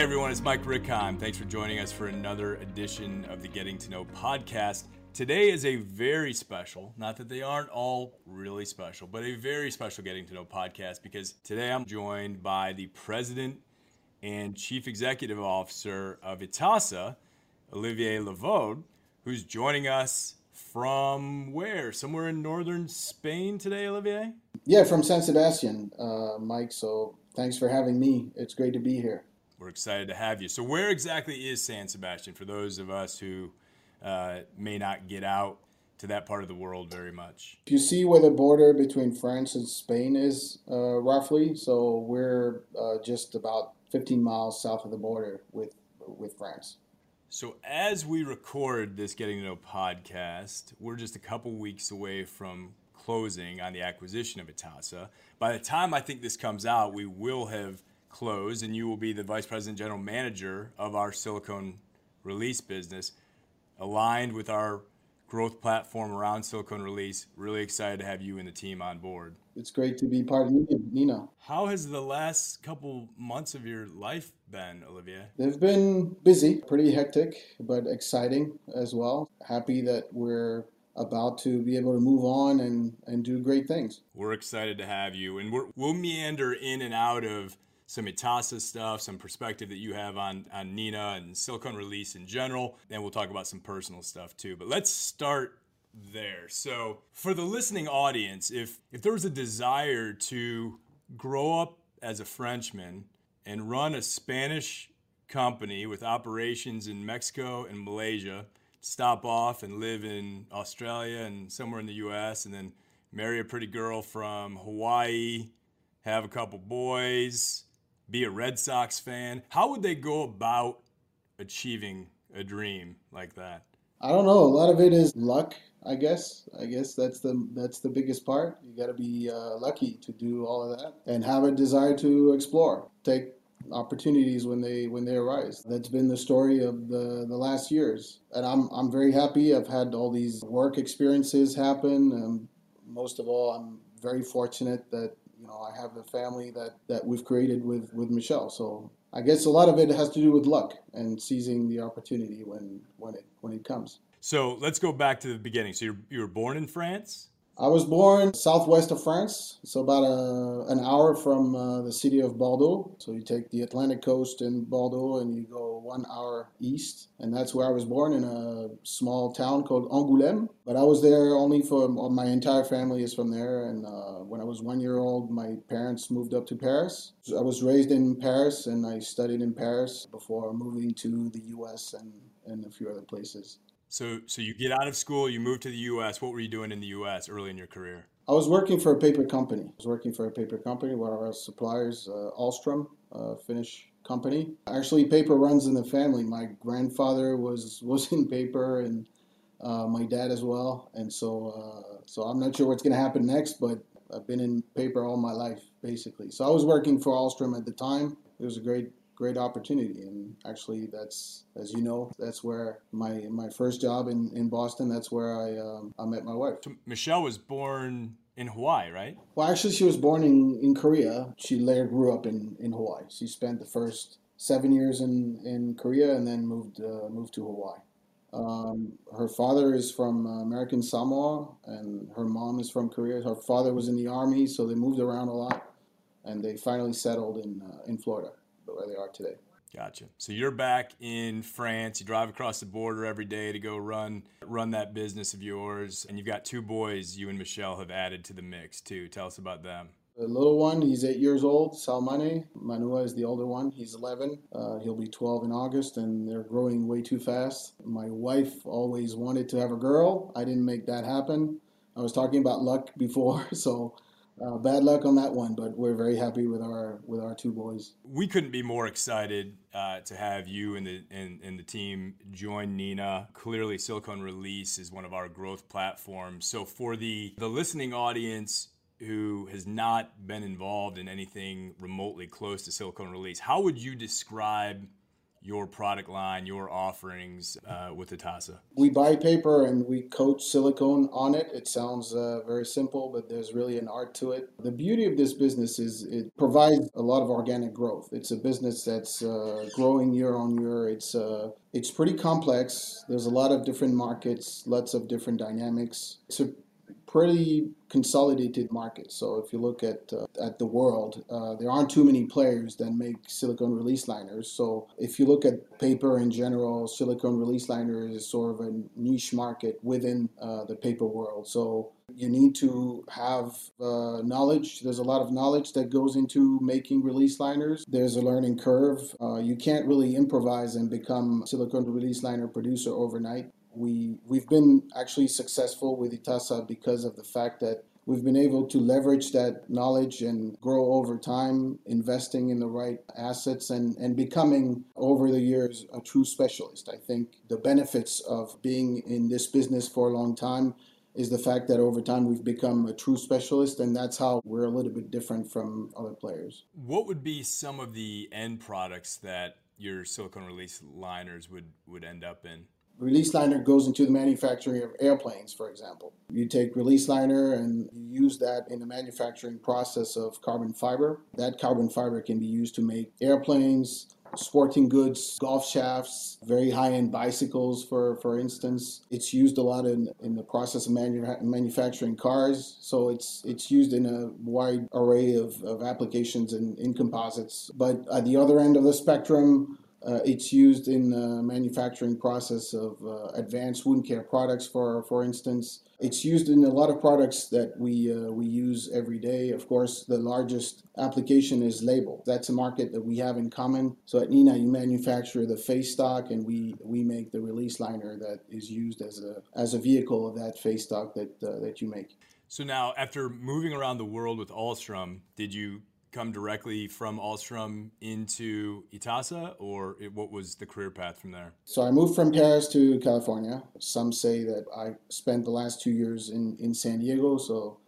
Hey everyone, it's Mike Rickheim. Thanks for joining us for another edition of the Getting to Know podcast. Today is a very special, not that they aren't all really special, but a very special Getting to Know podcast because today I'm joined by the president and chief executive officer of Itasa, Olivier Lavaud, who's joining us from where? Somewhere in northern Spain today, Olivier? Yeah, from San Sebastian, uh, Mike. So thanks for having me. It's great to be here. We're excited to have you. So, where exactly is San Sebastian for those of us who uh, may not get out to that part of the world very much? You see where the border between France and Spain is, uh, roughly. So, we're uh, just about 15 miles south of the border with with France. So, as we record this Getting to Know podcast, we're just a couple weeks away from closing on the acquisition of Itasa. By the time I think this comes out, we will have closed, and you will be the vice president general manager of our silicone release business, aligned with our growth platform around silicone release. Really excited to have you and the team on board. It's great to be part of Neenah. How has the last couple months of your life been, Olivier? They've been busy, pretty hectic, but exciting as well. Happy that we're about to be able to move on and, and do great things. We're excited to have you, and we will meander in and out of some Itasa stuff, some perspective that you have on, on Neenah and silicone release in general. Then we'll talk about some personal stuff too. But let's start there. So for the listening audience, if if there was a desire to grow up as a Frenchman and run a Spanish company with operations in Mexico and Malaysia, stop off and live in Australia and somewhere in the US and then marry a pretty girl from Hawaii, have a couple boys, be a Red Sox fan? How would they go about achieving a dream like that? I don't know. A lot of it is luck, I guess. I guess that's the that's the biggest part. You got to be uh, lucky to do all of that and have a desire to explore, take opportunities when they when they arise. That's been the story of the the last years, and I'm I'm very happy. I've had all these work experiences happen. and most of all, I'm very fortunate that know, I have a family that, that we've created with, with Michelle. So I guess a lot of it has to do with luck and seizing the opportunity when, when it, when it comes. So let's go back to the beginning. So you're, you were born in France? I was born southwest of France, so about a, an hour from uh, the city of Bordeaux. So you take the Atlantic coast in Bordeaux and you go one hour east, and that's where I was born in a small town called Angoulême. But I was there only for my entire family is from there. And uh, when I was one year old, my parents moved up to Paris. So I was raised in Paris and I studied in Paris before moving to the U.S. and and a few other places. So, so you get out of school, you move to the U.S. What were you doing in the U.S. early in your career? I was working for a paper company. I was working for a paper company, one of our suppliers, uh, Ahlstrom, a Finnish company. Actually, paper runs in the family. My grandfather was was in paper, and uh, my dad as well. And so, uh, so I'm not sure what's going to happen next, but I've been in paper all my life, basically. So I was working for Ahlstrom at the time. It was a great great opportunity. And actually, that's as you know, that's where my my first job in, in Boston. That's where I um, I met my wife. Michelle was born in Hawaii, right? Well, actually, she was born in, in Korea. She later grew up in, in Hawaii. She spent the first seven years in, in Korea and then moved uh, moved to Hawaii. Um, her father is from uh, American Samoa and her mom is from Korea. Her father was in the army, so they moved around a lot, and they finally settled in uh, in Florida where they are today. Gotcha. So you're back in France. You drive across the border every day to go run run that business of yours, and you've got two boys. You and Michelle have added to the mix too. Tell us about them. The little one, he's eight years old. Salmane. Manua is the older one. He's 11. Uh, he'll be 12 in August, and they're growing way too fast. My wife always wanted to have a girl. I didn't make that happen. I was talking about luck before, so uh, bad luck on that one, but we're very happy with our with our two boys. We couldn't be more excited uh, to have you and the and, and the team join Neenah. Clearly, Silicone Release is one of our growth platforms. So for the the listening audience who has not been involved in anything remotely close to Silicone Release, how would you describe your product line, your offerings uh, with Itasa? We buy paper and we coat silicone on it. It sounds uh, very simple, but there's really an art to it. The beauty of this business is it provides a lot of organic growth. It's a business that's uh, growing year on year. It's uh, it's pretty complex. There's a lot of different markets, lots of different dynamics. It's a pretty consolidated market. So if you look at uh, at the world, uh, there aren't too many players that make silicone release liners. So if you look at paper in general, silicone release liner is sort of a niche market within uh, the paper world. So you need to have uh, knowledge. There's a lot of knowledge that goes into making release liners. There's a learning curve. Uh, you can't really improvise and become silicone release liner producer overnight we we've been actually successful with Itasa because of the fact that we've been able to leverage that knowledge and grow over time, investing in the right assets and, and becoming over the years a true specialist. I think the benefits of being in this business for a long time is the fact that over time we've become a true specialist and that's how we're a little bit different from other players. What would be some of the end products that your silicone release liners would, would end up in? Release liner goes into the manufacturing of airplanes, for example. You take release liner and you use that in the manufacturing process of carbon fiber. That carbon fiber can be used to make airplanes, sporting goods, golf shafts, very high-end bicycles, for for instance. It's used a lot in, in the process of manu- manufacturing cars. So it's it's used in a wide array of, of applications in, in composites. But at the other end of the spectrum, uh, it's used in the manufacturing process of uh, advanced wound care products, for for instance. It's used in a lot of products that we uh, we use every day. Of course, the largest application is label. That's a market that we have in common. So at Neenah, you manufacture the face stock, and we we make the release liner that is used as a as a vehicle of that face stock that uh, that you make. So now, after moving around the world with Ahlstrom, did you come directly from Ahlstrom into Itasa, or it, what was the career path from there? So I moved from Paris to California. Some say that I spent the last two years in, in San Diego. So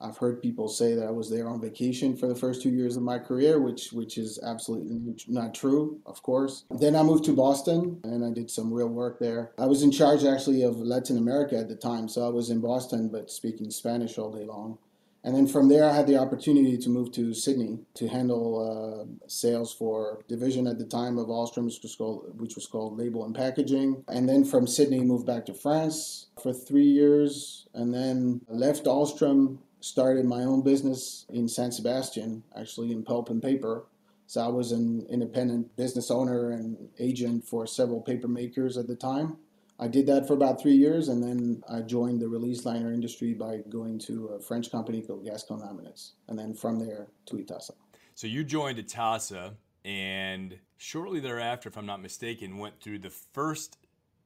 I've heard people say that I was there on vacation for the first two years of my career, which which is absolutely not true, of course. Then I moved to Boston and I did some real work there. I was in charge actually of Latin America at the time, so I was in Boston but speaking Spanish all day long. And then from there, I had the opportunity to move to Sydney to handle uh, sales for division at the time of Ahlstrom, which was, called, which was called Label and Packaging. And then from Sydney, moved back to France for three years, and then left Ahlstrom, started my own business in San Sebastian, actually in pulp and paper. So I was an independent business owner and agent for several paper makers at the time. I did that for about three years, and then I joined the release liner industry by going to a French company called Gascogne Laminates, and then from there to Itasa. So you joined Itasa, and shortly thereafter, if I'm not mistaken, went through the first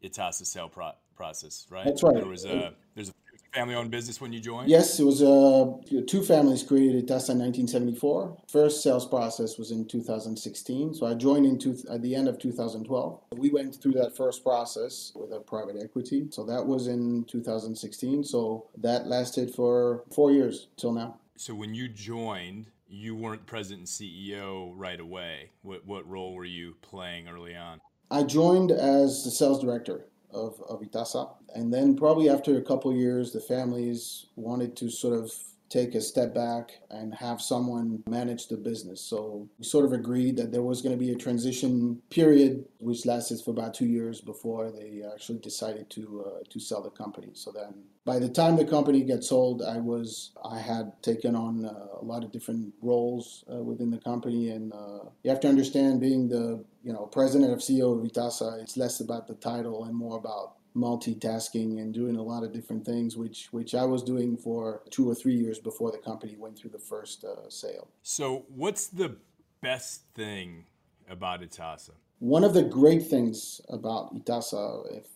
Itasa sale pro- process, right? That's right. There was a there's a family-owned business when you joined? Yes, it was uh, two families created Itasa in 1974. First sales process was in 2016, so I joined in two, at the end of 2012. We went through that first process with a private equity, so that was in 2016. So that lasted for four years till now. So when you joined, you weren't president and CEO right away. What what role were you playing early on? I joined as the sales director of, of Itasa. And then probably after a couple years, the families wanted to sort of take a step back and have someone manage the business. So we sort of agreed that there was going to be a transition period, which lasted for about two years before they actually decided to uh, to sell the company. So then, by the time the company gets sold, I was I had taken on uh, a lot of different roles uh, within the company, and uh, you have to understand, being the you know president of CEO of Vitasa, it's less about the title and more about multitasking and doing a lot of different things, which which I was doing for two or three years before the company went through the first uh, sale. So, what's the best thing about Itasa? One of the great things about Itasa, if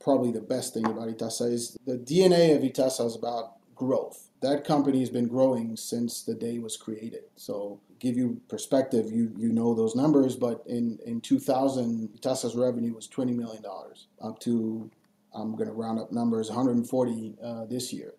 probably the best thing about Itasa, is the DNA of Itasa is about growth. That company has been growing since the day was created. So give you perspective, you you know those numbers, but in in 2000, Itasa's revenue was 20 million dollars, up to I'm going to round up numbers 140 uh, this year.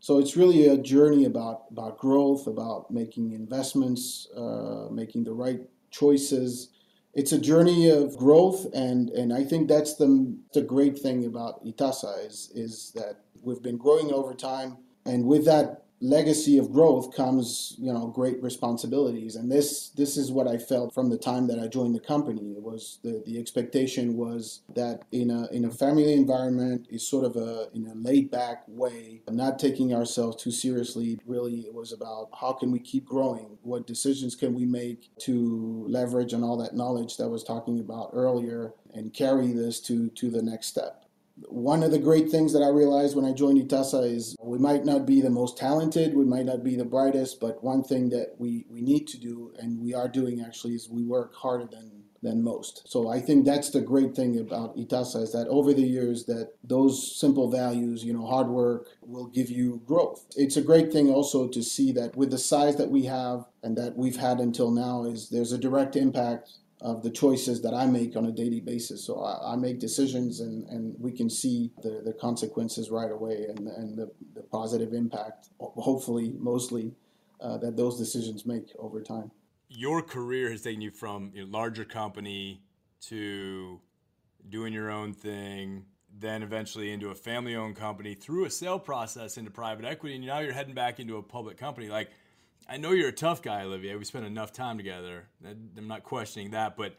So it's really a journey about about growth, about making investments, uh, making the right choices, it's a journey of growth, and and I think that's the the great thing about Itasa is is that we've been growing over time, and with that legacy of growth comes you know great responsibilities. And this this is what i felt from the time that i joined the company. It was the, the expectation was that in a in a family environment is sort of a in a laid back way not taking ourselves too seriously. Really it was about how can we keep growing? What decisions can we make to leverage on all that knowledge that I was talking about earlier and carry this to to the next step one of the great things that I realized when I joined Itasa is we might not be the most talented, we might not be the brightest, but one thing that we, we need to do, and we are doing actually, is we work harder than than most. So I think that's the great thing about Itasa is that over the years that those simple values, you know, hard work will give you growth. It's a great thing also to see that with the size that we have and that we've had until now is there's a direct impact of the choices that I make on a daily basis. So I, I, make decisions and, and we can see the, the consequences right away and, and the, the positive impact, hopefully, mostly, uh, that those decisions make over time. Your career has taken you from a larger company to doing your own thing, then eventually into a family owned company through a sale process into private equity. And now you're heading back into a public company. Like, I know you're a tough guy, Olivier. We spent enough time together. I'm not questioning that, but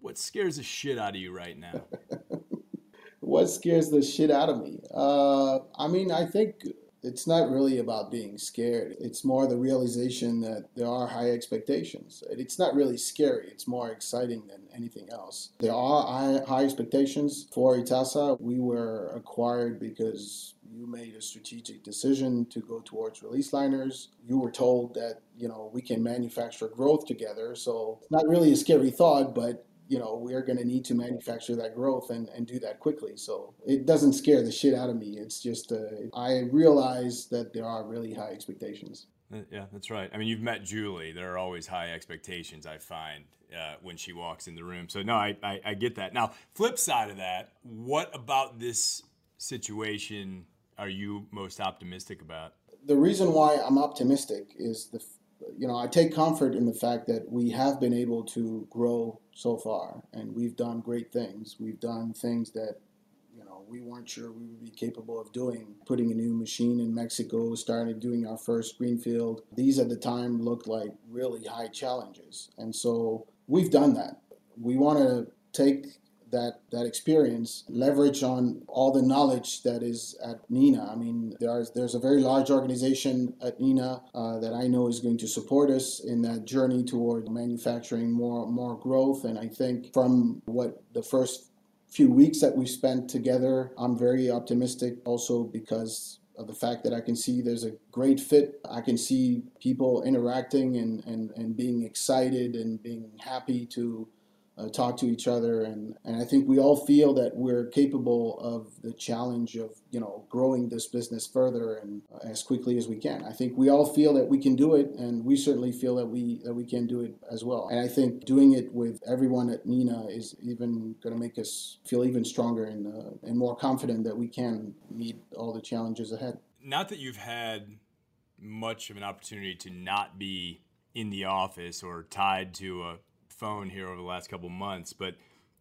what scares the shit out of you right now? what scares the shit out of me? Uh, I mean, I think it's not really about being scared. It's more the realization that there are high expectations. It's not really scary. It's more exciting than anything else. There are high expectations for Itasa. We were acquired because you made a strategic decision to go towards release liners. You were told that, you know, we can manufacture growth together. So it's not really a scary thought, but you know, we're going to need to manufacture that growth and, and do that quickly. So it doesn't scare the shit out of me. It's just, uh, I realize that there are really high expectations. Uh, yeah, that's right. I mean, you've met Julie. There are always high expectations, I find, uh, when she walks in the room. So, no, I, I, I get that. Now, flip side of that, what about this situation are you most optimistic about? The reason why I'm optimistic is the you know, I take comfort in the fact that we have been able to grow so far and we've done great things. We've done things that, you know, we weren't sure we would be capable of doing. Putting a new machine in Mexico, started doing our first greenfield. These at the time looked like really high challenges. And so we've done that. We want to take that that experience, leverage on all the knowledge that is at Neenah. I mean, there's there's a very large organization at Neenah uh, that I know is going to support us in that journey toward manufacturing more more growth. And I think from what the first few weeks that we've spent together, I'm very optimistic. Also because of the fact that I can see there's a great fit. I can see people interacting and, and, and being excited and being happy to uh, talk to each other and, and I think we all feel that we're capable of the challenge of you know growing this business further and uh, as quickly as we can. I think we all feel that we can do it and we certainly feel that we that we can do it as well. And I think doing it with everyone at Neenah is even going to make us feel even stronger and uh, and more confident that we can meet all the challenges ahead. Not that you've had much of an opportunity to not be in the office or tied to a phone here over the last couple months. But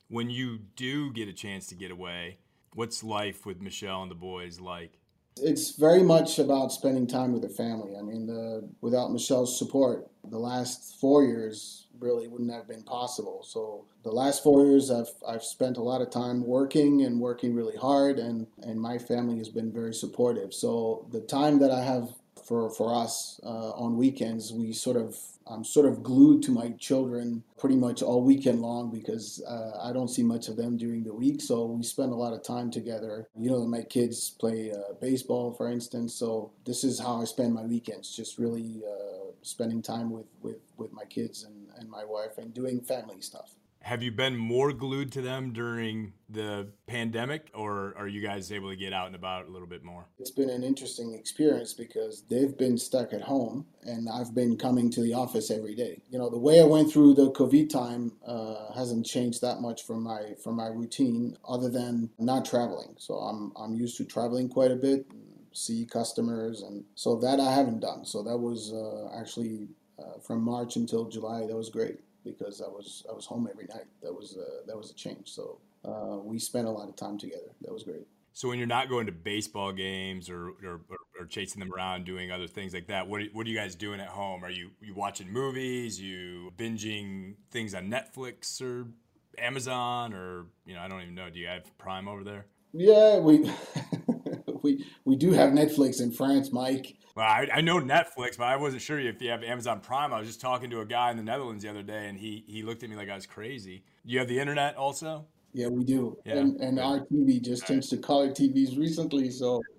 when you do get a chance to get away, what's life with Michelle and the boys like? It's very much about spending time with the family. I mean, the, without Michelle's support, the last four years really wouldn't have been possible. So the last four years, I've I've spent a lot of time working and working really hard, and and my family has been very supportive. So the time that I have for for us uh, on weekends, we sort of I'm sort of glued to my children pretty much all weekend long because uh, I don't see much of them during the week. So we spend a lot of time together. You know, my kids play uh, baseball, for instance. So this is how I spend my weekends, just really uh, spending time with, with, with my kids and, and my wife and doing family stuff. Have you been more glued to them during the pandemic, or are you guys able to get out and about a little bit more? It's been an interesting experience because they've been stuck at home, and I've been coming to the office every day. You know, the way I went through the COVID time uh, hasn't changed that much from my from my routine, other than not traveling. So I'm I'm used to traveling quite a bit, see customers, and so that I haven't done. So that was uh, actually uh, from March until July. That was great. Because I was I was home every night. That was uh, that was a change. So uh, we spent a lot of time together. That was great. So when you're not going to baseball games or, or, or chasing them around doing other things like that, what are, what are you guys doing at home? Are you you watching movies? You binging things on Netflix or Amazon or you know I don't even know. Do you have Prime over there? Yeah, we we we do have Netflix in France, Mike. Well, I, I, know Netflix, but I wasn't sure if you have Amazon Prime. I was just talking to a guy in the Netherlands the other day, and he he looked at me like I was crazy. You have the internet also? Yeah, we do. Yeah. And, and our TV just changed to color TVs recently, so.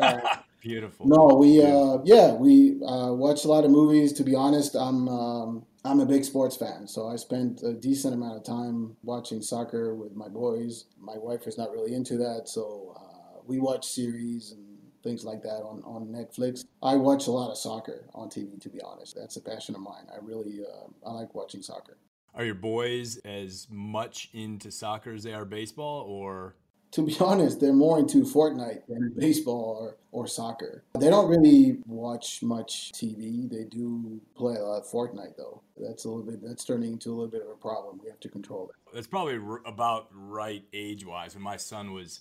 Uh, Beautiful. No, we uh, yeah we uh, watch a lot of movies. To be honest, I'm um, I'm a big sports fan, so I spent a decent amount of time watching soccer with my boys. My wife is not really into that, so uh, we watch series and things like that on, on Netflix. I watch a lot of soccer on TV, to be honest. That's a passion of mine. I really uh, I like watching soccer. Are your boys as much into soccer as they are baseball, or? To be honest, they're more into Fortnite than baseball or, or soccer. They don't really watch much TV. They do play a lot of Fortnite, though. That's a little bit. That's turning into a little bit of a problem. We have to control it. That's probably about right age-wise. When my son was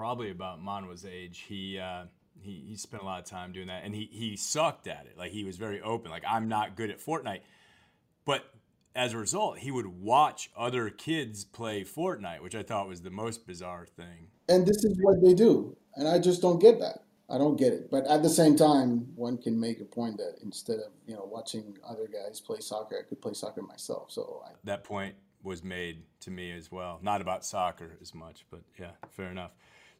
probably about Manua's age, he uh, he he spent a lot of time doing that, and he he sucked at it. Like he was very open. Like I'm not good at Fortnite, but as a result, he would watch other kids play Fortnite, which I thought was the most bizarre thing. And this is what they do, and I just don't get that. I don't get it. But at the same time, one can make a point that instead of you know watching other guys play soccer, I could play soccer myself. So I, that point was made to me as well. Not about soccer as much, but yeah, fair enough.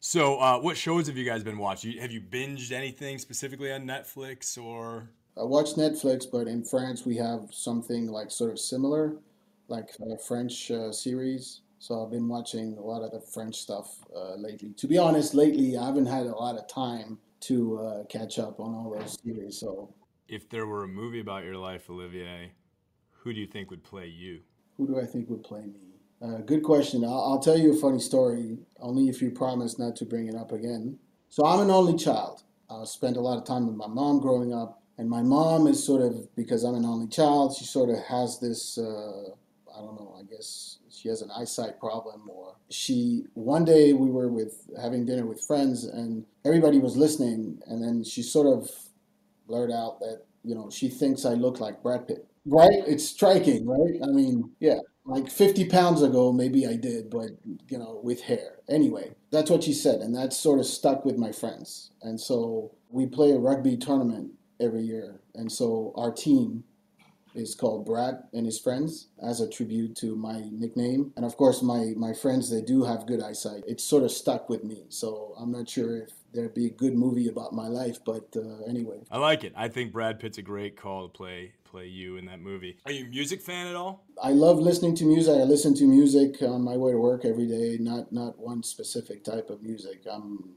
So, uh, what shows have you guys been watching? Have you binged anything specifically on Netflix or? I watch Netflix, but in France we have something like sort of similar, like a French uh, series. So I've been watching a lot of the French stuff uh, lately. To be honest, lately I haven't had a lot of time to uh, catch up on all those series. So, if there were a movie about your life, Olivier, who do you think would play you? Who do I think would play me? Uh, good question. I'll, I'll, tell you a funny story, only if you promise not to bring it up again. So I'm an only child. I spent a lot of time with my mom growing up, and my mom is sort of because I'm an only child. She sort of has this. Uh, I don't know. I guess she has an eyesight problem, or she. One day we were with having dinner with friends, and everybody was listening, and then she sort of blurted out that you know she thinks I look like Brad Pitt. Right? It's striking, right? I mean, yeah like 50 pounds ago maybe i did but you know with hair. Anyway that's what she said and that sort of stuck with my friends. And so we play a rugby tournament every year and so our team is called Brad and his friends as a tribute to my nickname. And of course, my my friends they do have good eyesight. It's sort of stuck with me. So I'm not sure if there'd be a good movie about my life, but uh, anyway. I like it. I think Brad Pitt's a great call to play play you in that movie. Are you a music fan at all? I love listening to music. I listen to music on my way to work every day. Not not one specific type of music. I'm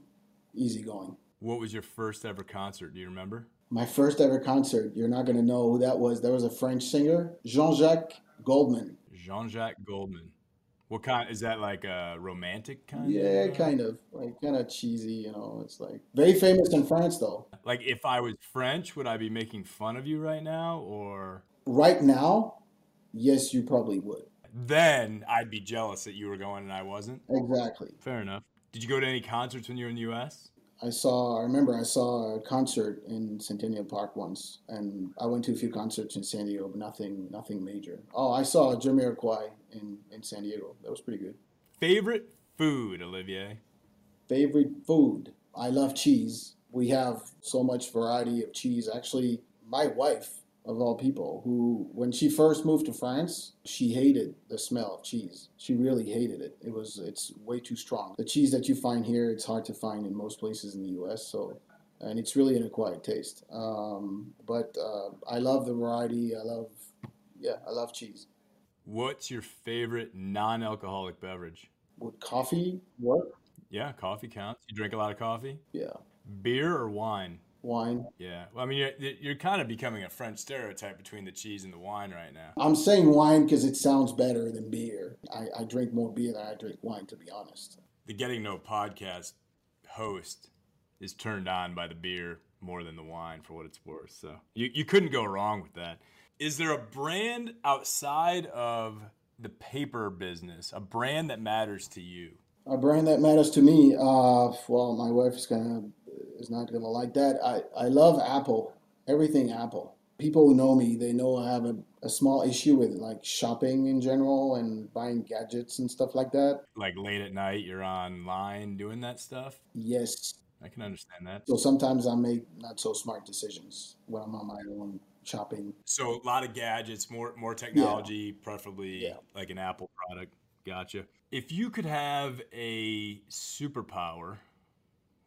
easygoing. What was your first ever concert? Do you remember? My first ever concert. You're not going to know who that was. There was a French singer, Jean-Jacques Goldman. Jean-Jacques Goldman. What kind is that like a romantic kind? Yeah, of? kind of like kind of cheesy. You know, it's like very famous in France though. Like if I was French, would I be making fun of you right now, or right now? Yes, you probably would. Then I'd be jealous that you were going and I wasn't. Exactly. Fair enough. Did you go to any concerts when you were in the U.S.? I saw. I remember I saw a concert in Centennial Park once, and I went to a few concerts in San Diego, but nothing, nothing major. Oh, I saw Jamiroquai in in San Diego. That was pretty good. Favorite food, Olivier? Favorite food. I love cheese. We have so much variety of cheese. Actually, my wife of all people, who, when she first moved to France, she hated the smell of cheese. She really hated it. It was, it's way too strong. The cheese that you find here, it's hard to find in most places in the U.S. So, and it's really an acquired taste. Um, but uh, I love the variety. I love, yeah, I love cheese. What's your favorite non-alcoholic beverage? Would coffee work? Yeah, coffee counts. You drink a lot of coffee? Yeah. Beer or wine? Wine. Yeah, well, I mean, you're, you're kind of becoming a French stereotype between the cheese and the wine right now. I'm saying wine because it sounds better than beer. I, I drink more beer than I drink wine, to be honest. The Getting No podcast host is turned on by the beer more than the wine, for what it's worth. So you, you couldn't go wrong with that. Is there a brand outside of the paper business, a brand that matters to you? A brand that matters to me. Uh, well, my wife is gonna is not gonna like that. I I love Apple. Everything Apple. People who know me, they know I have a, a small issue with like shopping in general and buying gadgets and stuff like that. Like late at night, you're online doing that stuff. Yes. I can understand that. So sometimes I make not so smart decisions when I'm on my own shopping. So a lot of gadgets, more more technology, yeah. preferably yeah. like an Apple product. Gotcha. If you could have a superpower,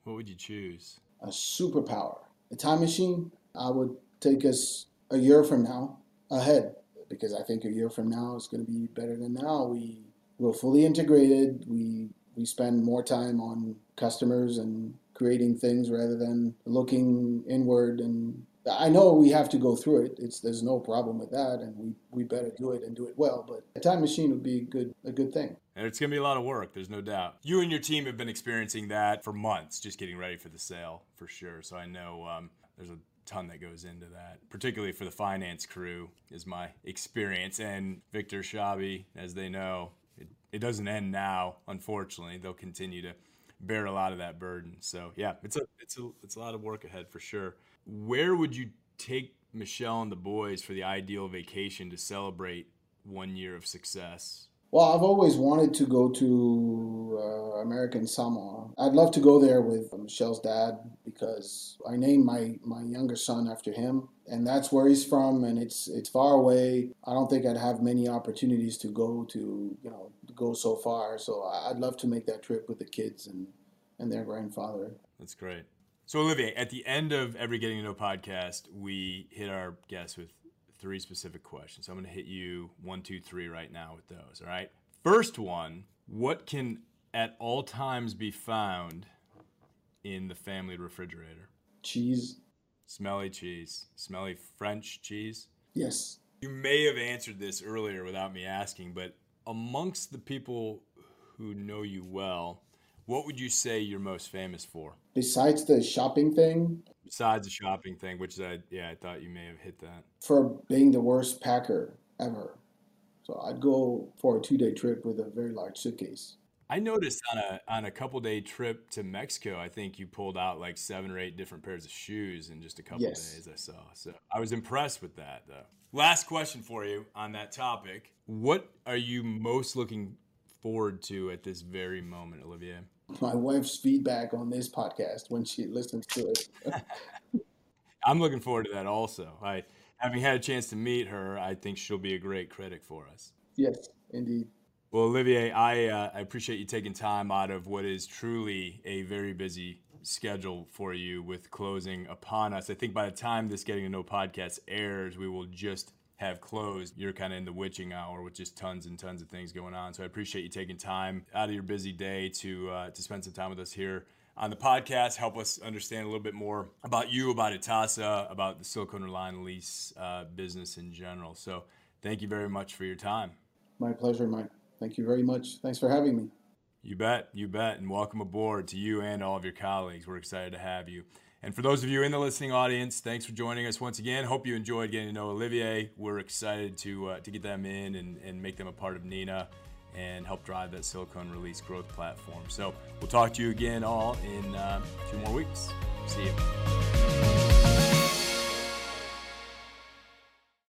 what would you choose? A superpower. A time machine. I would take us a year from now ahead because I think a year from now is going to be better than now. We we're fully integrated. We we spend more time on customers and creating things rather than looking inward and I know we have to go through it. It's there's no problem with that, and we, we better do it and do it well. But a time machine would be good a good thing. And it's gonna be a lot of work. There's no doubt. You and your team have been experiencing that for months, just getting ready for the sale for sure. So I know um, there's a ton that goes into that, particularly for the finance crew, is my experience. And Victor Shabi, as they know, it, it doesn't end now. Unfortunately, they'll continue to bear a lot of that burden. So yeah, it's a it's a it's a lot of work ahead for sure where would you take Michelle and the boys for the ideal vacation to celebrate one year of success? Well, I've always wanted to go to uh, American Samoa. I'd love to go there with Michelle's dad because I named my, my younger son after him, and that's where he's from, and it's it's far away. I don't think I'd have many opportunities to go to you know go so far. So I'd love to make that trip with the kids and and their grandfather. That's great. So, Olivier, at the end of every Getting to Know podcast, we hit our guests with three specific questions. So I'm going to hit you one, two, three right now with those. All right. First one What can at all times be found in the family refrigerator? Cheese. Smelly cheese. Smelly French cheese? Yes. You may have answered this earlier without me asking, but amongst the people who know you well, what would you say you're most famous for? Besides the shopping thing? Besides the shopping thing, which I uh, yeah, I thought you may have hit that. For being the worst packer ever. So I'd go for a two day trip with a very large suitcase. I noticed on a on a couple day trip to Mexico, I think you pulled out like seven or eight different pairs of shoes in just a couple yes. days. I saw, so I was impressed with that. Though. Last question for you on that topic: What are you most looking forward to at this very moment, Olivier? My wife's feedback on this podcast when she listens to it. I'm looking forward to that also. I having had a chance to meet her, I think she'll be a great critic for us. Yes, indeed. Well, Olivier, I, uh, I appreciate you taking time out of what is truly a very busy schedule for you with closing upon us. I think by the time this Getting to Know podcast airs, we will just have closed, you're kind of in the witching hour with just tons and tons of things going on. So I appreciate you taking time out of your busy day to uh, to spend some time with us here on the podcast. Help us understand a little bit more about you, about Itasa, about the Silicone Reliant Lease uh, business in general. So thank you very much for your time. My pleasure, Mike. Thank you very much. Thanks for having me. You bet, you bet, and welcome aboard to you and all of your colleagues. We're excited to have you. And for those of you in the listening audience, thanks for joining us once again. Hope you enjoyed getting to know Olivier. We're excited to uh, to get them in and, and make them a part of Neenah and help drive that silicone release growth platform. So we'll talk to you again all in uh, two more weeks. See you.